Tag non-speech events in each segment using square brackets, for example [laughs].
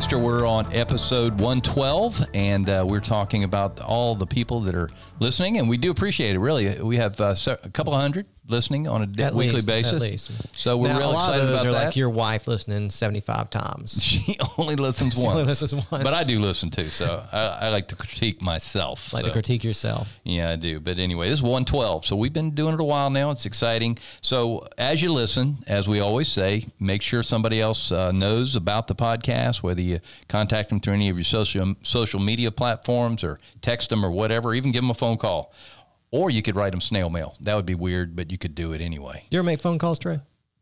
Pastor, we're on episode 112, and uh, we're talking about all the people that are listening, and we do appreciate it. Really, we have uh, a couple hundred listening on a at weekly least, basis. So we're now, real excited about are that. Like your wife listening seventy five times. [laughs] She only listens [laughs] she once. Only listens once. But I do listen too, so I, I like to critique myself. Like so. to critique yourself. Yeah, I do. But anyway, this is 112. So we've been doing it a while now. It's exciting. So as you listen, as we always say, make sure somebody else uh, knows about the podcast, whether you contact them through any of your social social media platforms or text them or whatever, even give them a phone call. Or you could write them snail mail. That would be weird, but you could do it anyway. Do you ever make phone calls, Trey?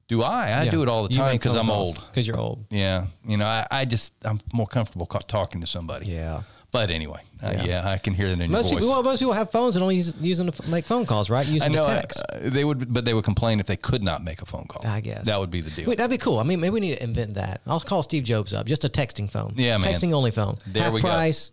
Do I? I Yeah. do it all the time because I'm old. Because you're old. Yeah. You know, I, I just, I'm more comfortable ca- talking to somebody. Yeah. But anyway, uh, Yeah. yeah. I can hear that in Most your voice. people, well, most people have phones and only use, use them to f- make phone calls, right? Use I know to uh, text. they would, but they would complain if they could not make a phone call. I guess. that would be the deal. Wait, that'd be cool. I mean, maybe we need to invent that. I'll call Steve Jobs up. Just a texting phone. Yeah, man. Texting only phone. There Half we go. price.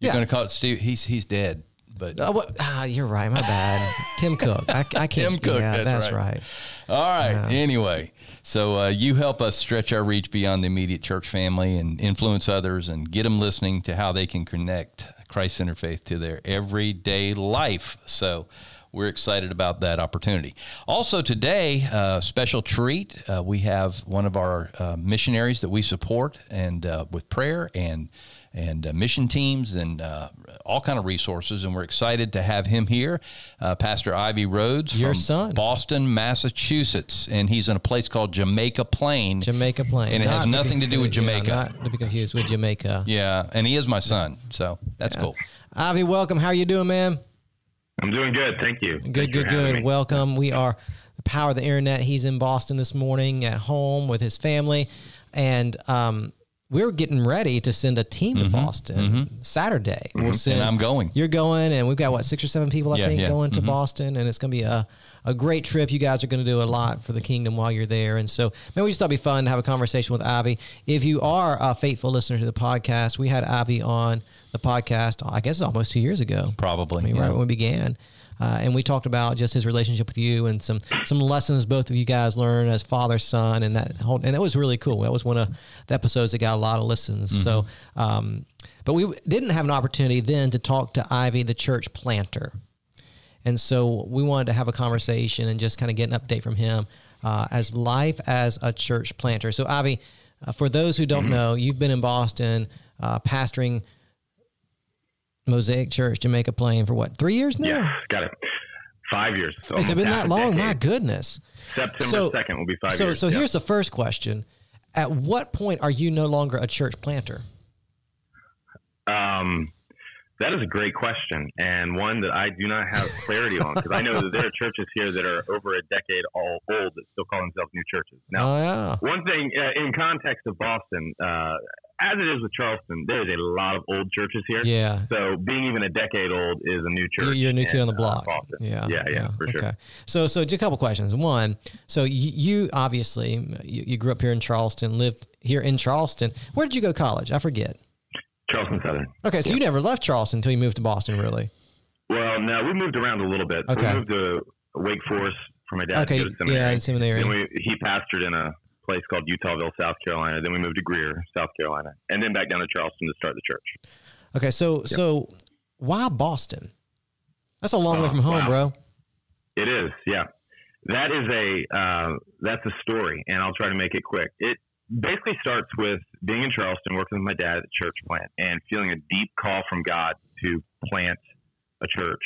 You're yeah. going to call it Steve? He's he's dead. But Oh, what? Ah, you're right. My bad. Tim Cook. I, I can't. Tim Cook, Yeah, that's that's, right. right. all right. Anyway, so uh, you help us stretch our reach beyond the immediate church family and influence others and get them listening to how they can connect Christ Center faith to their everyday life. So. We're excited about that opportunity. Also, today, uh, special treat. Uh, we have one of our uh, missionaries that we support, and uh, with prayer and and uh, mission teams and uh, all kind of resources. And we're excited to have him here, uh, Pastor Ivy Rhodes Your from son. Boston, Massachusetts, and he's in a place called Jamaica Plain. Jamaica Plain. And it has Not nothing be to do with Jamaica. Yeah, not to be confused with Jamaica. yeah, and he is my son, so that's cool. Ivy, welcome. How are you doing, man? I'm doing good. Thank you. Good, Thanks good, good. me. Welcome. We are the power of the internet. He's in Boston this morning at home with his family, and um, we're getting ready to send a team to Boston Saturday. We'll send. Mm-hmm. And I'm going. You're going, and we've got what six or seven people I Yeah, think yeah. Mm-hmm. going to Boston, and it's going to be a a great trip. You guys are going to do a lot for the kingdom while you're there, and so maybe we just thought it'd be fun to have a conversation with Avi. If you are a faithful listener to the podcast, we had Avi on the podcast. I guess almost two years ago. Probably. I mean, yeah. right when we began. Uh, and we talked about just his relationship with you and some some lessons both of you guys learned as father son and that whole and that was really cool. That was one of the episodes that got a lot of listens. So, um, but we didn't have an opportunity then to talk to Ivy, the church planter, and so we wanted to have a conversation and just kind of get an update from him uh, as life as a church planter. So, Ivy, uh, for those who don't know, you've been in Boston uh, pastoring Mosaic Church, Jamaica Plain, for what three years now? Yeah, got it. Five years. Has it been that long? My goodness. September So- second will be five so, years. so yeah. here's the first question: At what point are you no longer a church planter? Um, that is a great question and one that I do not have clarity on because I know that there are churches here that are over a decade all old that still call themselves new churches. Now, oh yeah, one thing uh, in context of Boston, uh, as it is with Charleston, there is a lot of old churches here. yeah. So being even a decade old is a new church. You're, a new kid on the uh, block. Boston. yeah, yeah, yeah, for sure. So, so just a couple questions. One, so you, you obviously you, you grew up here in Charleston, lived here in Charleston. Where did you go to college? I forget. Charleston Southern. Okay, so you never left Charleston until you moved to Boston, really? Well, no, we moved around a little bit. Okay. we moved to Wake Forest for my dad Okay, to go to seminary. yeah, seminary. Then we, he pastored in a place called Eutawville, South Carolina. Then we moved to Greer, South Carolina, and then back down to Charleston to start the church. Okay, so so why Boston? That's a long way Oh, from home, wow. bro. It is, yeah. That is a uh, that's a story, and I'll try to make it quick. It basically starts with being in Charleston, working with my dad at the church plant, and feeling a deep call from God to plant a church.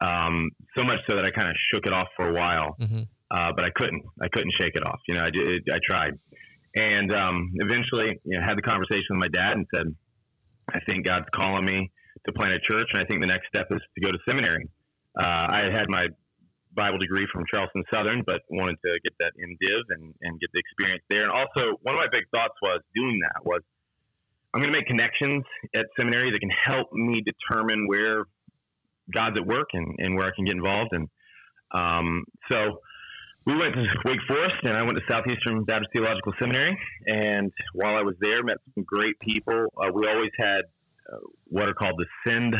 Um, so much so that I kind of shook it off for a while, hmm uh, but I couldn't. I couldn't shake it off. You know, I did, I tried, and um, eventually, you know, had the conversation with my dad and said, "I think God's calling me to plant a church, and I think the next step is to go to seminary." Uh, I had my Bible degree from Charleston Southern, but wanted to get that M.Div and, and get the experience there. And also, one of my big thoughts was doing that was I'm going to make connections at seminary that can help me determine where God's at work and, and where I can get involved. And um, so we went to Wake Forest, and I went to Southeastern Baptist Theological Seminary. And while I was there, met some great people. Uh, we always had uh, what are called the Send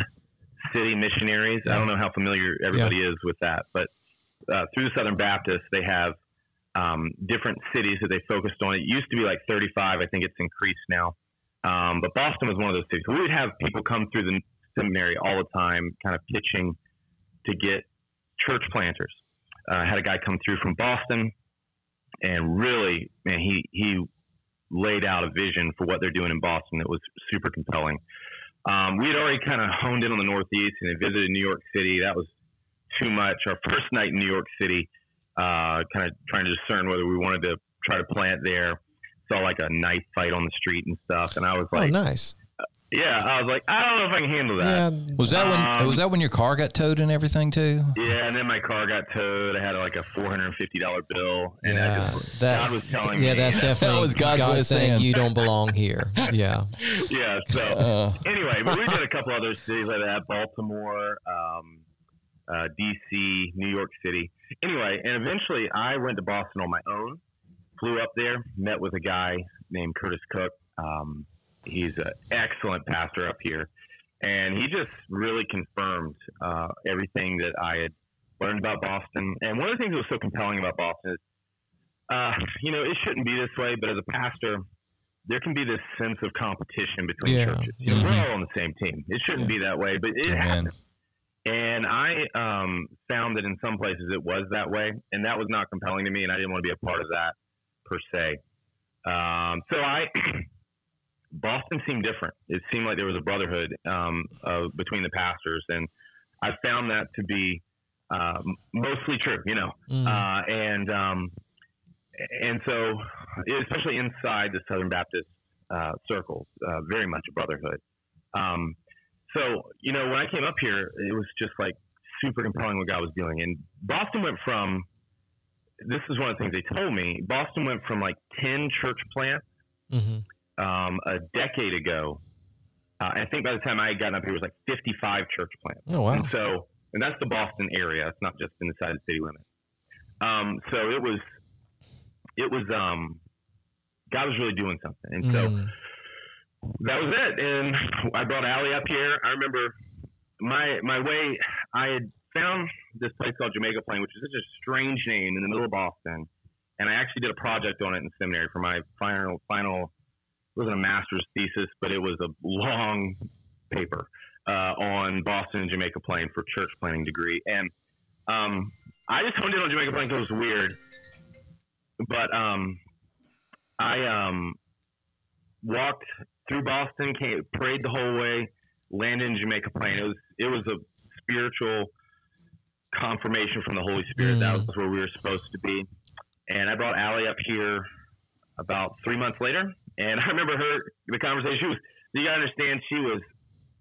City Missionaries. I don't know how familiar everybody yeah. is with that, but uh, through the Southern Baptist, they have um, different cities that they focused on. It used to be like 35. I think it's increased now. Um, but Boston was one of those cities. We would have people come through the seminary all the time, kind of pitching to get church planters. Uh, I had a guy come through from Boston, and really, man, he he laid out a vision for what they're doing in Boston that was super compelling. Um, we had already kind of honed in on the Northeast and had visited New York City. That was too much. Our first night in New York City, uh, kind of trying to discern whether we wanted to try to plant there. Saw like a knife fight on the street and stuff, and I was oh, like, "Oh, nice." Yeah, I was like, I don't know if I can handle that. Yeah. Was that when um, was that when your car got towed and everything too? Yeah, and then my car got towed. I had like a four hundred and fifty dollar bill, and yeah, just, that, God was telling yeah, me. that's [laughs] definitely that was God's God saying, saying you don't belong here. Yeah. [laughs] yeah. So [laughs] uh, anyway, but we did a couple other cities like that: Baltimore, um, uh, D.C., New York City. Anyway, and eventually I went to Boston on my own. Flew up there, met with a guy named Curtis Cook. Um, he's an excellent pastor up here, and he just really confirmed uh, everything that I had learned about Boston. And one of the things that was so compelling about Boston is, uh, you know, it shouldn't be this way, but as a pastor, there can be this sense of competition between yeah. churches. You know, mm-hmm. we're all on the same team. It shouldn't yeah. be that way, but it Amen. happens. And I um, found that in some places it was that way, and that was not compelling to me, and I didn't want to be a part of that per se. Um, so I [clears throat] Boston seemed different. It seemed like there was a brotherhood um, uh, between the pastors, and I found that to be uh, mostly true. You know, mm. uh, and um, and so especially inside the Southern Baptist uh, circles, uh, very much a brotherhood. Um, so you know, when I came up here, it was just like super compelling what God was doing, and Boston went from. This is one of the things they told me. Boston went from like ten church plants. Mm-hmm um, a decade ago. Uh, I think by the time I had gotten up here, it was like 55 church plants. Oh, wow. And so, and that's the Boston area. It's not just inside the city limits. Um, so it was, it was, um, God was really doing something. And so mm. that was it. And I brought Allie up here. I remember my, my way, I had found this place called Jamaica Plain, which is such a strange name in the middle of Boston. And I actually did a project on it in seminary for my final, final wasn't a master's thesis, but it was a long paper uh, on Boston and Jamaica Plain for church planting degree. And um, I just honed in on Jamaica Plain because it was weird. But um, I um, walked through Boston, came, prayed the whole way, landed in Jamaica Plain. It was it was a spiritual confirmation from the Holy Spirit. Mm. That was where we were supposed to be. And I brought Allie up here about three months later, and I remember her the conversation. She was, you got understand, she was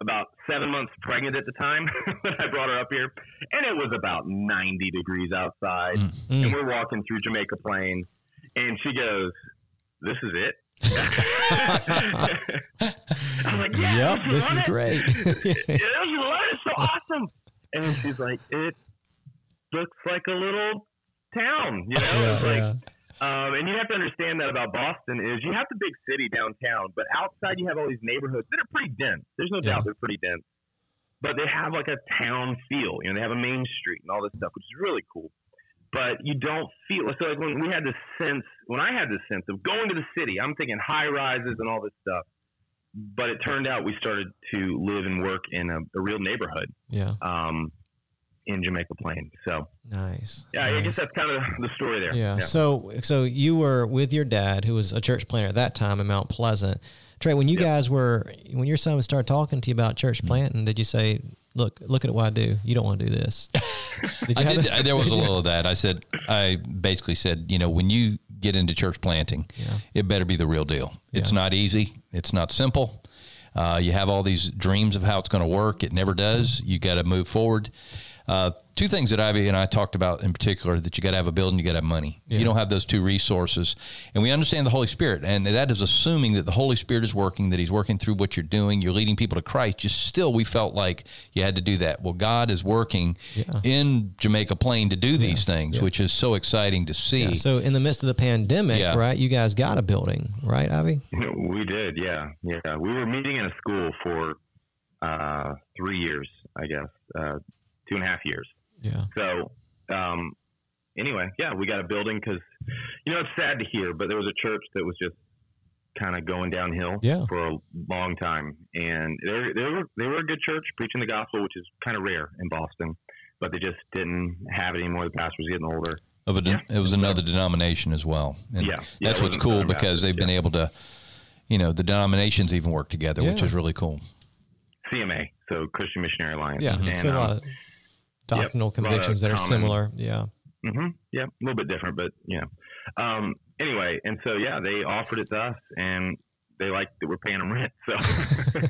about seven months pregnant at the time [laughs] when I brought her up here, and it was about ninety degrees outside, mm-hmm. and we're walking through Jamaica Plain, and she goes, "This is it." [laughs] I'm like, yeah, yep, this is it. great. [laughs] yeah, It's so awesome. And she's like, it looks like a little town, you know? Yeah, it's like, yeah. Um, and you have to understand that about Boston is you have the big city downtown, but outside you have all these neighborhoods that are pretty dense. There's no yeah. doubt they're pretty dense, but they have like a town feel. You know, they have a main street and all this stuff, which is really cool. But you don't feel so like when we had this sense, when I had this sense of going to the city, I'm thinking high rises and all this stuff. But it turned out we started to live and work in a, a real neighborhood. Yeah. Um, in Jamaica Plain. So nice. Yeah, nice. I guess that's kind of the story there. Yeah. yeah. So so you were with your dad, who was a church planter at that time in Mount Pleasant. Trey, when you yep. guys were when your son started talking to you about church mm-hmm. planting, did you say, "Look, look at what I do. You don't want to do this." [laughs] Did I did, there was a [laughs] little of that. I said, I basically said, you know, when you get into church planting, yeah. it better be the real deal. Yeah. It's not easy. It's not simple. Uh, you have all these dreams of how it's going to work. It never does. You got to move forward. Uh, two things that Ivy and I talked about in particular that you got to have a building, you got to have money. Yeah. You don't have those two resources, and we understand the Holy Spirit, and that is assuming that the Holy Spirit is working, that He's working through what you're doing, you're leading people to Christ. Just still, we felt like you had to do that. Well, God is working Yeah. in Jamaica Plain to do these things, Yeah. which is so exciting to see. Yeah, so in the midst of the pandemic, Yeah. right? You guys got a building, right, Ivy? We did, yeah, yeah. We were meeting in a school for uh, three years, I guess, uh, two and a half years. Yeah. So, um, anyway, yeah, we got a building because, you know, it's sad to hear, but there was a church that was just kind of going downhill Yeah. for a long time, and they were, they were they were a good church preaching the gospel, which is kind of rare in Boston, but they just didn't have it anymore. The pastor was getting older. Of a, de- it was another denomination as well. And Yeah. Yeah, that's what's cool because they've been able to, you know, the denominations even work together, which is really cool. CMA, so Christian Missionary Alliance. Yeah. And, so a lot um, of doctrinal lot of convictions that are common- similar. Yeah. hmm Yeah, a little bit different, but you know. Um, anyway, and so yeah, they offered it to us, and they liked that we're paying them rent. So, [laughs]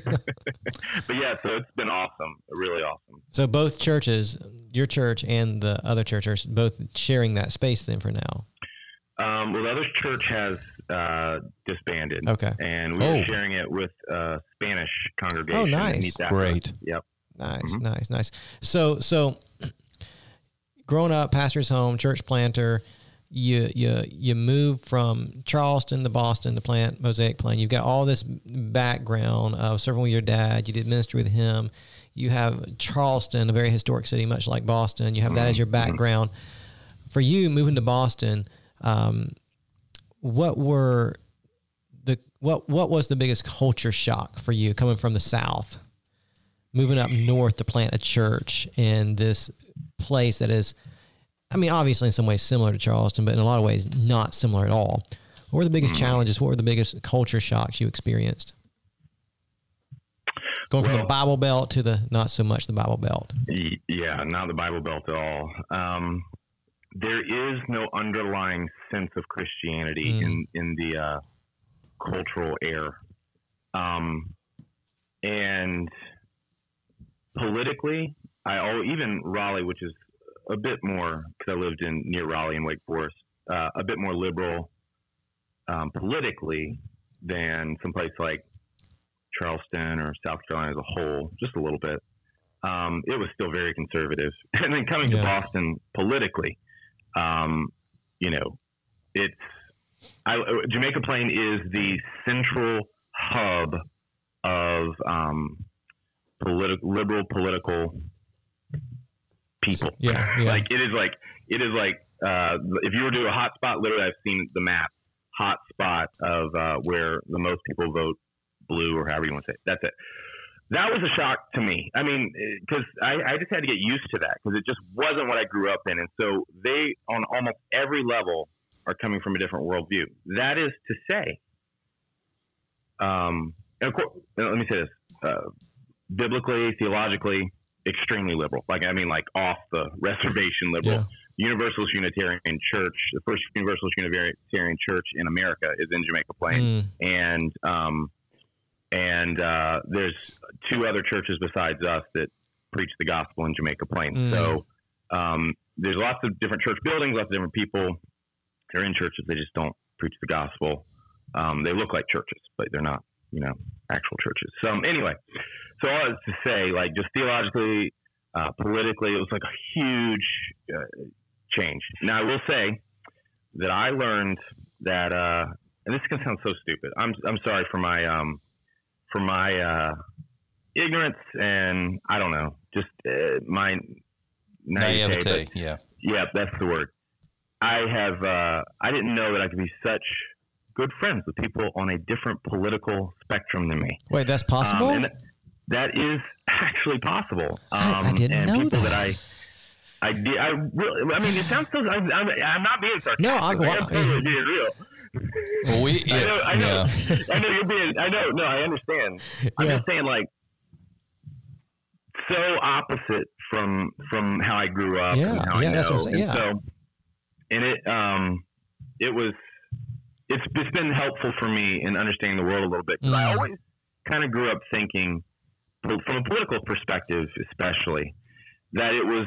but yeah, so it's been awesome, really awesome. So both churches, your church and the other church, are both sharing that space then for now. Um, well, the other church has uh, disbanded, Okay. and we Oh. sharing it with a Spanish congregation. Oh, nice. Great. Yep. Nice, Mhm. nice, nice. So, so growing up, pastor's home, church planter, you you you move from Charleston to Boston to plant Mosaic Plain. You've got all this background of serving with your dad. You did ministry with him. You have Charleston, a very historic city, much like Boston. You have that as your background. For you, moving to Boston, um, what were the what what was the biggest culture shock for you coming from the South? Moving up north to plant a church in this place that is, I mean, obviously in some ways similar to Charleston, but in a lot of ways not similar at all. What were the biggest challenges? What were the biggest culture shocks you experienced? Going from the Bible Belt to the not so much the Bible Belt. Yeah, not the Bible Belt at all. Um, there is no underlying sense of Christianity Mm. in in the uh, cultural air, um, and politically, I al- even Raleigh, which is a bit more because I lived in near Raleigh and Wake Forest, uh, a bit more liberal um, politically than some place like Charleston or South Carolina as a whole, just a little bit um, it was still very conservative. [laughs] And then coming Yeah. to Boston politically, um, you know, it's I, Jamaica Plain is the central hub of um, politi- liberal political people. Yeah, yeah. [laughs] like it is like it is like uh, if you were to do a hot spot, literally, I've seen the map hot spot of uh, where the most people vote blue or however you want to say it. That's it. That was a shock to me. I mean, because I, I just had to get used to that because it just wasn't what I grew up in. And so they, on almost every level, are coming from a different worldview. That is to say, um, and of course, let me say this: uh, biblically, theologically, extremely liberal. Like I mean, like off the [laughs] reservation liberal. Yeah. Universalist Unitarian Church, the first Universalist Unitarian Church in America, is in Jamaica Plain Mm, and um, and uh, there's two other churches besides us that preach the gospel in Jamaica Plain. Mm. So um, there's lots of different church buildings, lots of different people. They're in churches, they just don't preach the gospel. Um, they look like churches, but they're not, you know, actual churches. So anyway, so all that's to say, like just theologically, uh, politically, it was like a huge uh, change. Now I will say that I learned that, uh, and this is gonna sound so stupid. I'm I'm sorry for my um, for my uh, ignorance and I don't know, just uh, my naivete. Naivete. Yeah. yeah, that's the word. I have. Uh, I didn't know that I could be such good friends with people on a different political spectrum than me. wait, that's Um, possible? and that is actually possible. Um, I- I didn't and know people that. I. I did. I really. I mean, it sounds so. I'm, I'm, I'm not being sarcastic. No, I- I'm totally being real. Well, we, I know. I know. yeah. I know you're being. I know. No, I understand. I'm Yeah. just saying, like, so opposite from from how I grew up. Yeah, and how yeah, I know. that's what I'm saying, And yeah. So, and it um, it was. It's it's been helpful for me in understanding the world a little bit because I Mm. always kind of grew up thinking, from a political perspective, especially, that it was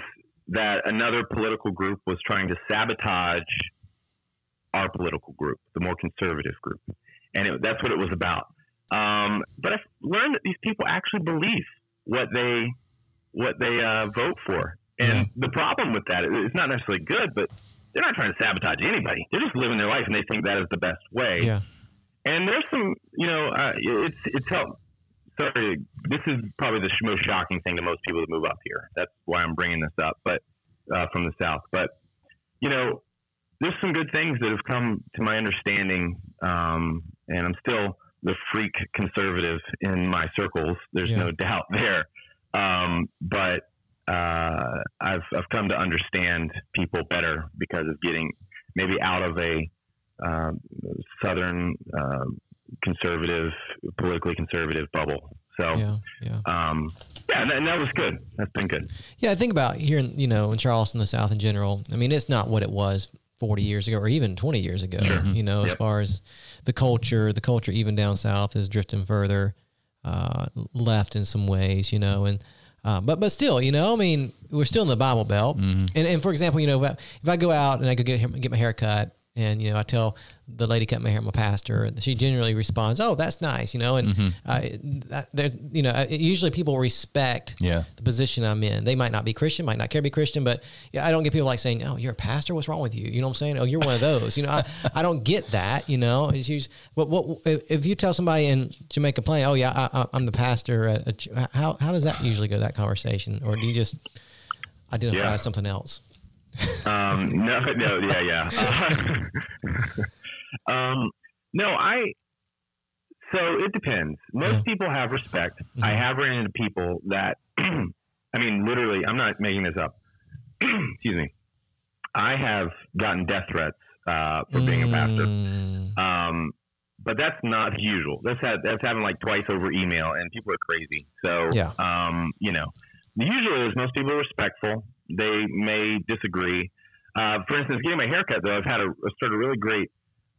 that another political group was trying to sabotage our political group, the more conservative group, and it, that's what it was about. Um, but I've learned that these people actually believe what they what they uh, vote for, and yeah. the problem with that is it's not necessarily good, but they're not trying to sabotage anybody. They're just living their life, and they think that is the best way. Yeah. And there's some, you know, uh, it's it's helped. Sorry, this is probably the most shocking thing to most people that move up here. That's why I'm bringing this up, but uh, from the south. But you know, there's some good things that have come to my understanding, um, and I'm still the freak conservative in my circles. There's yeah. no doubt [laughs] there. Um, but uh, I've I've come to understand people better because of getting maybe out of a um, southern uh, conservative, politically conservative bubble. So, yeah, yeah, um, yeah, and, and, that was good. That's been good. Yeah, I think about here, in, you know, in Charleston, the South in general. I mean, it's not what it was 40 years ago or even 20 years ago. Sure. You know, yep. as far as the culture, the culture even down south is drifting further uh, left in some ways. You know, and uh, but but still, you know, I mean, we're still in the Bible Belt. Mm-hmm. And and for example, you know, if I, if I go out and I go get get my hair cut, and you know, I tell the lady cut my hair, my pastor, she generally responds, "Oh, that's nice," you know. And mm-hmm. uh, there's, you know, usually people respect yeah. the position I'm in. They might not be Christian, might not care to be Christian, but yeah, I don't get people like saying, "Oh, you're a pastor. What's wrong with you?" You know what I'm saying? Oh, you're one of those. You know, I, [laughs] I don't get that. You know, it's usually, but what if you tell somebody in Jamaica Plain, "Oh, yeah, I, am the pastor," at a, how how does that usually go? That conversation, or do you just identify yeah. as something else? Um, no, [laughs] no, yeah, yeah. Uh, [laughs] um, no, I. So it depends. Most yeah. people have respect. Mm-hmm. I have ran into people that, [clears throat] I mean, literally, I'm not making this up. [clears throat] Excuse me. I have gotten death threats uh, for being a pastor. Mm. Um, but that's not usual. That's had, that's happened like twice over email, and people are crazy. So, yeah. um, you know, usually is most people are respectful they may disagree. Uh, for instance, getting my haircut, though, I've had a, started a really great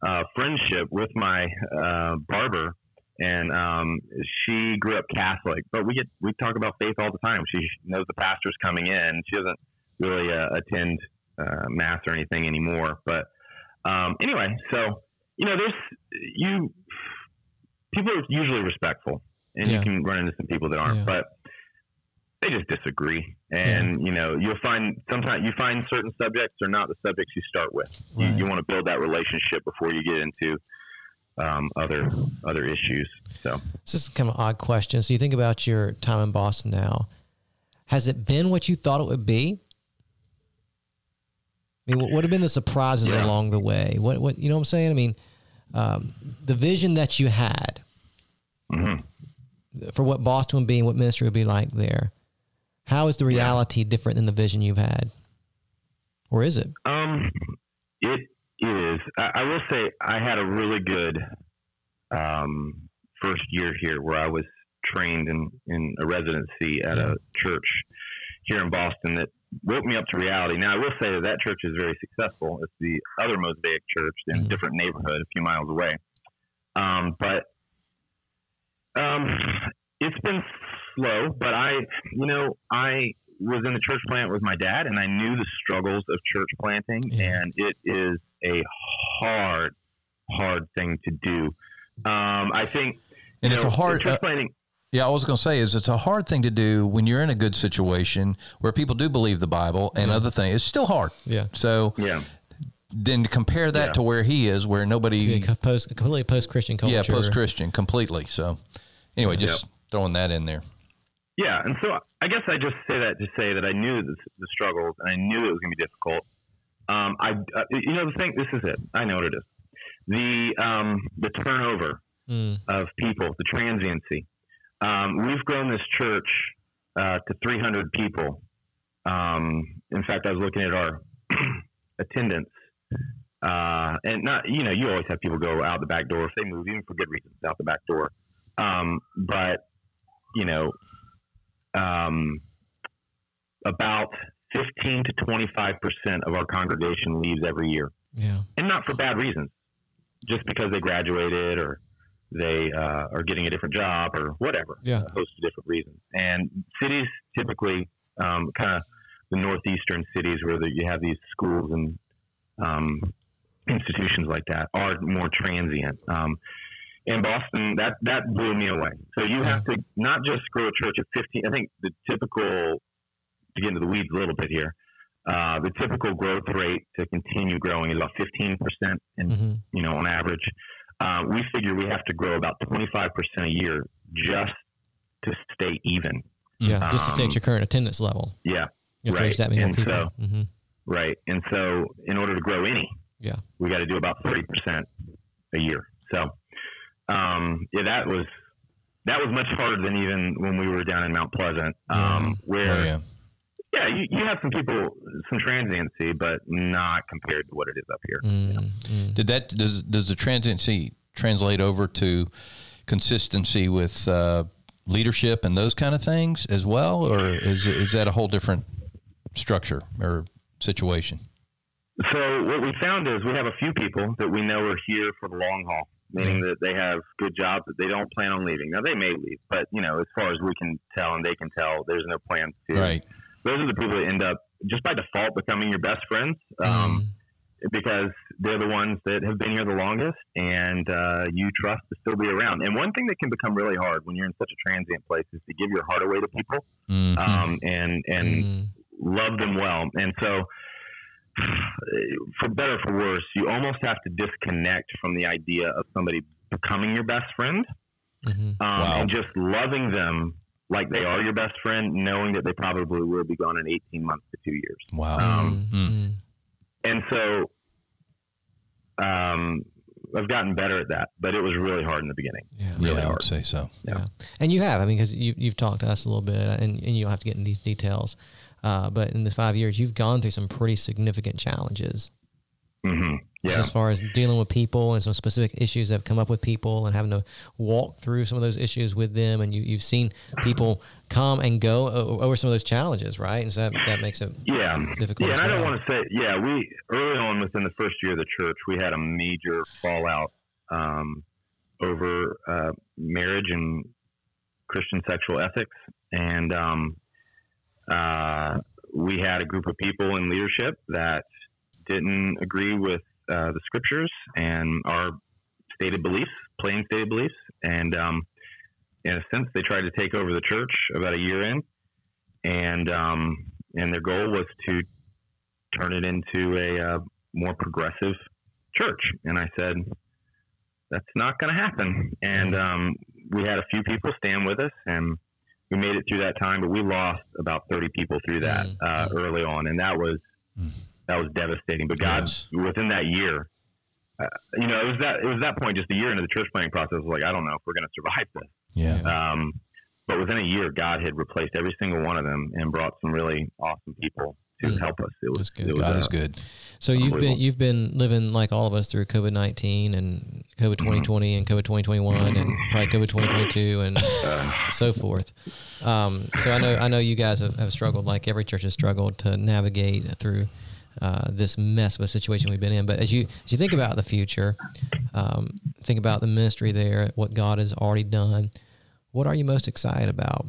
uh, friendship with my uh, barber, and um, she grew up Catholic. But we get we talk about faith all the time. She knows the pastor's coming in. She doesn't really uh, attend uh, mass or anything anymore. But um, anyway, so you know, there's you people are usually respectful, and yeah. you can run into some people that aren't, yeah. but they just disagree. And yeah. you know, you'll find sometimes you find certain subjects are not the subjects you start with. Right. You, you want to build that relationship before you get into um, other other issues. So this is kind of an odd question. So you think about your time in Boston now. Has it been what you thought it would be? I mean, what would have been the surprises yeah. along the way? What, what, you know what I'm saying? I mean, um, the vision that you had mm-hmm. for what Boston would be and what ministry would be like there. How is the reality yeah. different than the vision you've had, or is it? Um, it is. I, I will say I had a really good um, first year here, where I was trained in in a residency at yeah. a church here in Boston that woke me up to reality. Now, I will say that that church is very successful. It's the other Mosaic church in mm-hmm. a different neighborhood, a few miles away. Um, but um, it's been slow, but I, you know, I was in the church plant with my dad, and I knew the struggles of church planting, yeah. and it is a hard, hard thing to do. Um, I think, and it's know, a hard church uh, planting. Yeah, I was going to say is it's a hard thing to do when you're in a good situation where people do believe the Bible and yeah. other things. It's still hard. Yeah. So yeah. Then compare that yeah. to where he is, where nobody post completely post Christian culture. Yeah, post Christian completely. So anyway, just yep. throwing that in there. Yeah, and so I guess I just say that to say that I knew the, the struggles and I knew it was going to be difficult. Um, I, uh, you know, the thing. This is it. I know what it is. The um, the turnover mm. of people, the transiency. Um, we've grown this church uh, to 300 people. Um, in fact, I was looking at our [clears throat] attendance, uh, and not you know, you always have people go out the back door if they move, even for good reasons, out the back door. Um, but you know, um, about 15 to 25 percent of our congregation leaves every year. Yeah. And not for bad reasons, just because they graduated or they uh, are getting a different job or whatever. Yeah. A host of different reasons. And cities typically um, kind of the northeastern cities where the, you have these schools and um, institutions like that are more transient. Um, in Boston, that that blew me away. So you have to not just grow a church at 15. I think the typical to get into the weeds a little bit here. Uh, the typical growth rate to continue growing is about 15 percent, and Mhm. you know on average. Uh, we figure we have to grow about 25 percent a year just to stay even. Yeah, just to stay Um, at your current attendance level. Yeah, You have right. that many And people. so- hmm right. And so in order to grow any, Yeah. we got to do about 30 percent a year. So um, yeah, that was that was much harder than even when we were down in Mount Pleasant, um, where Oh, yeah. yeah, you, you have some people, some transiency, but not compared to what it is up here. mm mm. Did that does does the transiency translate over to consistency with uh, leadership and those kind of things as well, or is is that a whole different structure or situation? So what we found is we have a few people that we know are here for the long haul, meaning that they have good jobs that they don't plan on leaving. Now they may leave, but you know, as far as we can tell and they can tell, there's no plans to. Right. Those are the people that end up just by default becoming your best friends. Um, because they're the ones that have been here the longest and uh, you trust to still be around. And one thing that can become really hard when you're in such a transient place is to give your heart away to people Mhm. um, and and Mm. love them well. And so, for better or for worse, you almost have to disconnect from the idea of somebody becoming your best friend Mhm. um, Wow. and just loving them like they are your best friend, knowing that they probably will be gone in 18 months to two years. Wow. Um, Mm, mm. And so, um, I've gotten better at that, but it was really hard in the beginning. Yeah. really yeah, I hard. would say so. Yeah. And you have, I mean, because you, you've talked to us a little bit, and, and you don't have to get in these details. Uh, but in the five years, you've gone through some pretty significant challenges. hmm So Yeah. as far as dealing with people and some specific issues that have come up with people and having to walk through some of those issues with them, and you, you've seen people come and go over some of those challenges, right? And so that, that makes it Yeah. difficult Yeah, and I don't want to say, yeah, we early on within the first year of the church, we had a major fallout um, over uh, marriage and Christian sexual ethics, and um, uh, we had a group of people in leadership that didn't agree with uh, the scriptures and our stated beliefs, plain stated beliefs, and um, in a sense, they tried to take over the church about a year in, and um, and their goal was to turn it into a uh, more progressive church. And I said, that's not going to happen. And um, we had a few people stand with us, and we made it through that time. But we lost about thirty people through that Mm, uh, mm. early on, and that was Mm. that was devastating. But God, Yes. within that year. Uh, you know, it was that it was that point, just a year into the church planning process. Was like, I don't know if we're going to survive this. Yeah. Um, but within a year, God had replaced every single one of them and brought some really awesome people to Mm. help us. It was, That's good. it was God uh, is good. So you've been you've been living like all of us through COVID nineteen and COVID twenty twenty and COVID twenty twenty one and probably COVID twenty twenty two and so forth. Um, so I know I know you guys have, have struggled like every church has struggled to navigate through uh, this mess of a situation we've been in. But as you as you think about the future, um, think about the ministry there, what God has already done. What are you most excited about?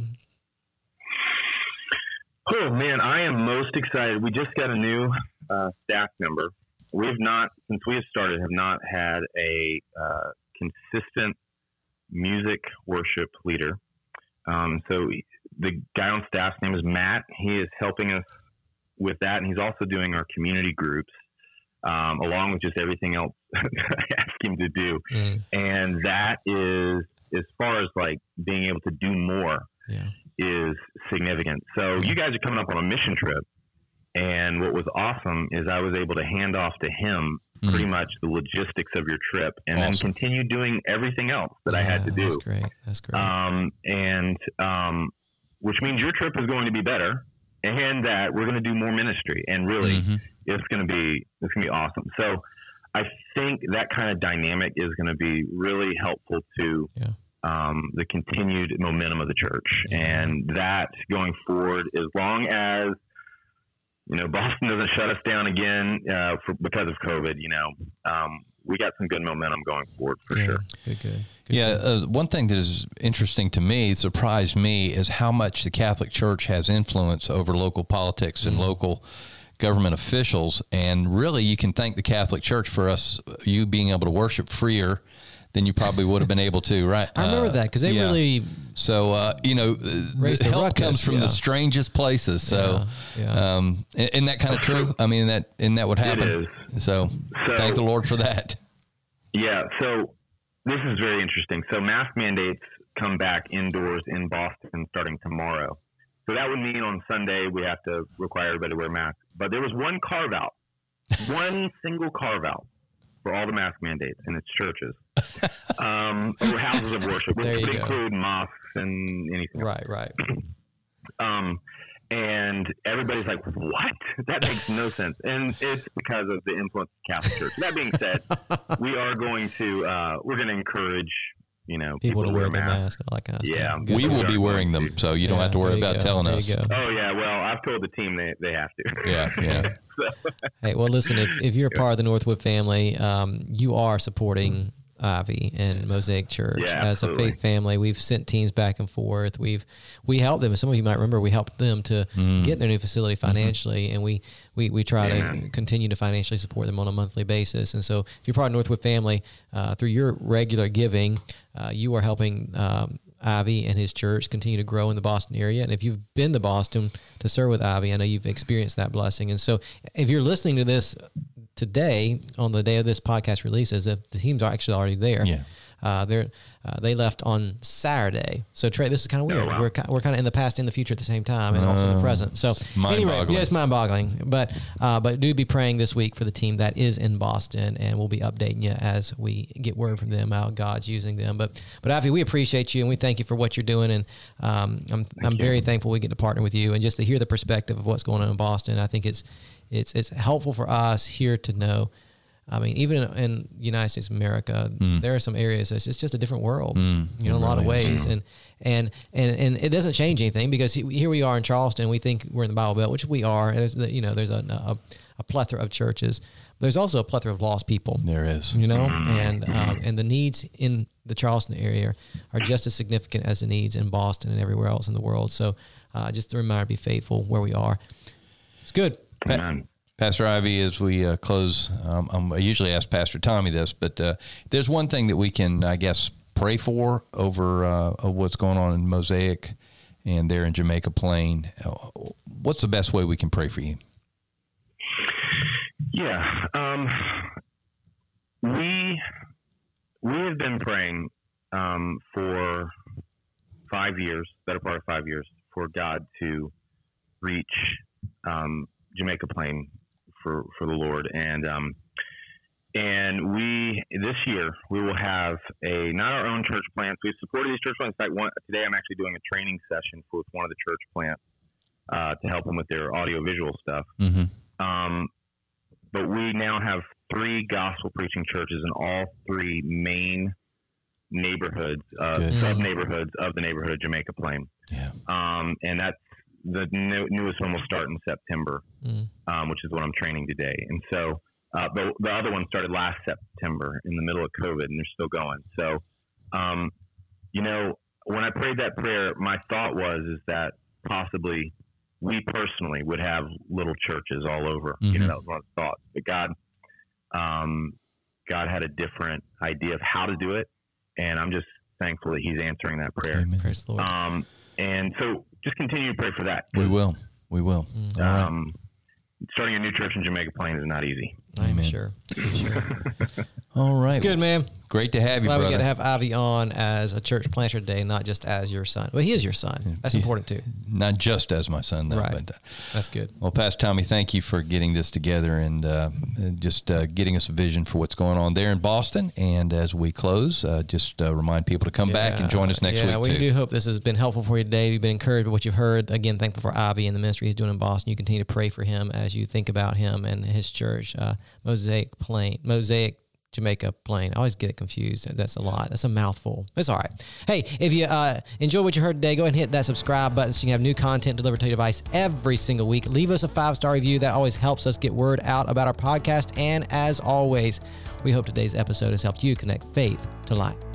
Oh man, I am most excited. We just got a new uh, staff member. We've not, since we have started, have not had a uh, consistent music worship leader. Um, so the guy on staff's name is Matt. He is helping us with that, and he's also doing our community groups, um, along with just everything else [laughs] I ask him to do. Mm, And that is, as far as like being able to do more, yeah. Is significant. So you guys are coming up on a mission trip, and what was awesome is I was able to hand off to him Mm. pretty much the logistics of your trip, and Awesome. then continue doing everything else that I had to do. That's great. That's great. Um, and um, which means your trip is going to be better, and that we're going to do more ministry, and really, Mhm. it's going to be it's going to be awesome. So I think that kind of dynamic is going to be really helpful to Yeah. Um, the continued momentum of the church, and that going forward, as long as you know Boston doesn't shut us down again uh, for, because of COVID, you know, um, we got some good momentum going forward for Yeah, sure. good, good. good Yeah, uh, one thing that is interesting to me, surprised me, is how much the Catholic Church has influence over local politics and local government officials. And really, you can thank the Catholic Church for us, you being able to worship freer than you probably would have been able to, right? I remember Uh, that because they yeah. really So uh, you know, Raised the help ruckus, comes from yeah. the strangest places. So, Yeah, yeah. Um, isn't that kind of true? I mean, that isn't that what happened? So, So- thank the Lord for that. Yeah, so this is very interesting. So mask mandates come back indoors in Boston starting tomorrow. So that would mean on Sunday we have to require everybody to wear masks. But there was one carve out, one [laughs] single carve out for all the mask mandates in its churches um, or houses of worship, which There you would go. include mosques and anything. right, right. Um, and everybody's like, "What? That makes no sense." And it's because of the influence of Catholic Church. That being said, [laughs] we are going to uh, we're going to encourage you know People, to wear the masks. mask, all that kind of Yeah. stuff. Good. We will be wearing them, to. so you don't have to worry about go, telling us. go. Oh yeah, well I've told the team they, they have to. Yeah, yeah. [laughs] Hey, well, listen, if, if you're a part of the Northwood family, um, you are supporting Ivy and Mosaic Church Yeah, as a faith family. We've sent teams back and forth. We've we helped them. Some of you might remember we helped them to get their new facility financially, and we we, we try to continue to financially support them on a monthly basis. And so, if you're part of Northwood family, uh, through your regular giving, uh, you are helping. Um, Ivy and his church continue to grow in the Boston area. And if you've been to Boston to serve with Ivy, I know you've experienced that blessing. And so if you're listening to this today, on the day of this podcast releases, the, the teams are actually already there. Yeah. Uh, they're, uh, they left on Saturday. So Trey, this is kind of weird. wow. We're, we're kind of in the past and the future at the same time, and also the present. So anyway, yeah, it's mind-boggling. But uh, but do be praying this week for the team that is in Boston, and we'll be updating you as we get word from them how God's using them. But but Avi, we appreciate you and we thank you for what you're doing, and um, I'm I'm very thankful we get to partner with you and just to hear the perspective of what's going on in Boston. I think it's it's it's helpful for us here to know. I mean, even in, in the United States of America, there are some areas that's it's just a different world, you know, in a lot of really ways, and and and and it doesn't change anything because here we are in Charleston. We think we're in the Bible Belt, which we are. There's the, you know, there's a, a a plethora of churches. There's also a plethora of lost people There is. you know, and um, and the needs in the Charleston area are just as significant as the needs in Boston and everywhere else in the world. So, uh, just a reminder: be faithful where we are. It's good. Amen. Pastor Ivy, as we uh, close, um, um, I usually ask Pastor Tommy this, but uh, if there's one thing that we can, I guess, pray for over uh, what's going on in Mosaic and there in Jamaica Plain, uh, what's the best way we can pray for you? Yeah. Um, we we have been praying um, for five years, better part of five years, for God to reach um, Jamaica Plain for for the Lord, and um, and we this year we will have a not our own church plants. We've supported these church plants. In fact, one, today I'm actually doing a training session for one of the church plants uh, to help them with their audio visual stuff. Mm-hmm. Um, but we now have three gospel preaching churches in all three main neighborhoods, uh, sub neighborhoods of the neighborhood of Jamaica Plain. Yeah. Um, and that's the new, newest one will start in September, Mm. um, which is what I'm training today. And so uh, the, the other one started last September in the middle of COVID, and they're still going. So, um, you know, when I prayed that prayer, my thought was is that possibly we personally would have little churches all over. You know, Mhm. that was one of the thoughts. But God, um, God had a different idea of how to do it, and I'm just thankful that He's answering that prayer. Amen. Praise the Lord. Um, and so just continue to pray for that. We will. We will. Mm. All right. Um, starting a new church in Jamaica Plain is not easy. I'm Amen. sure. I'm sure. [laughs] All right. It's good, man. Great to have you, Glad we brother. get to have Ivy on as a church planter today, not just as your son. Well, he is your son. That's Yeah. important too. Not just as my son, though. Right. But, uh, That's good. Well, Pastor Tommy, thank you for getting this together and uh, just uh, getting us a vision for what's going on there in Boston. And as we close, uh, just uh, remind people to come back and join us next yeah, week we too. do hope this has been helpful for you today. You've been encouraged by what you've heard. Again, thankful for Ivy and the ministry he's doing in Boston. You continue to pray for him as you think about him and his church, uh, Mosaic Plain, Mosaic Jamaica Plain. I always get it confused. That's a lot. That's a mouthful. It's all right. Hey, if you uh, enjoy what you heard today, go ahead and hit that subscribe button so you can have new content delivered to your device every single week. Leave us a five star review. That always helps us get word out about our podcast. And as always, we hope today's episode has helped you connect faith to life.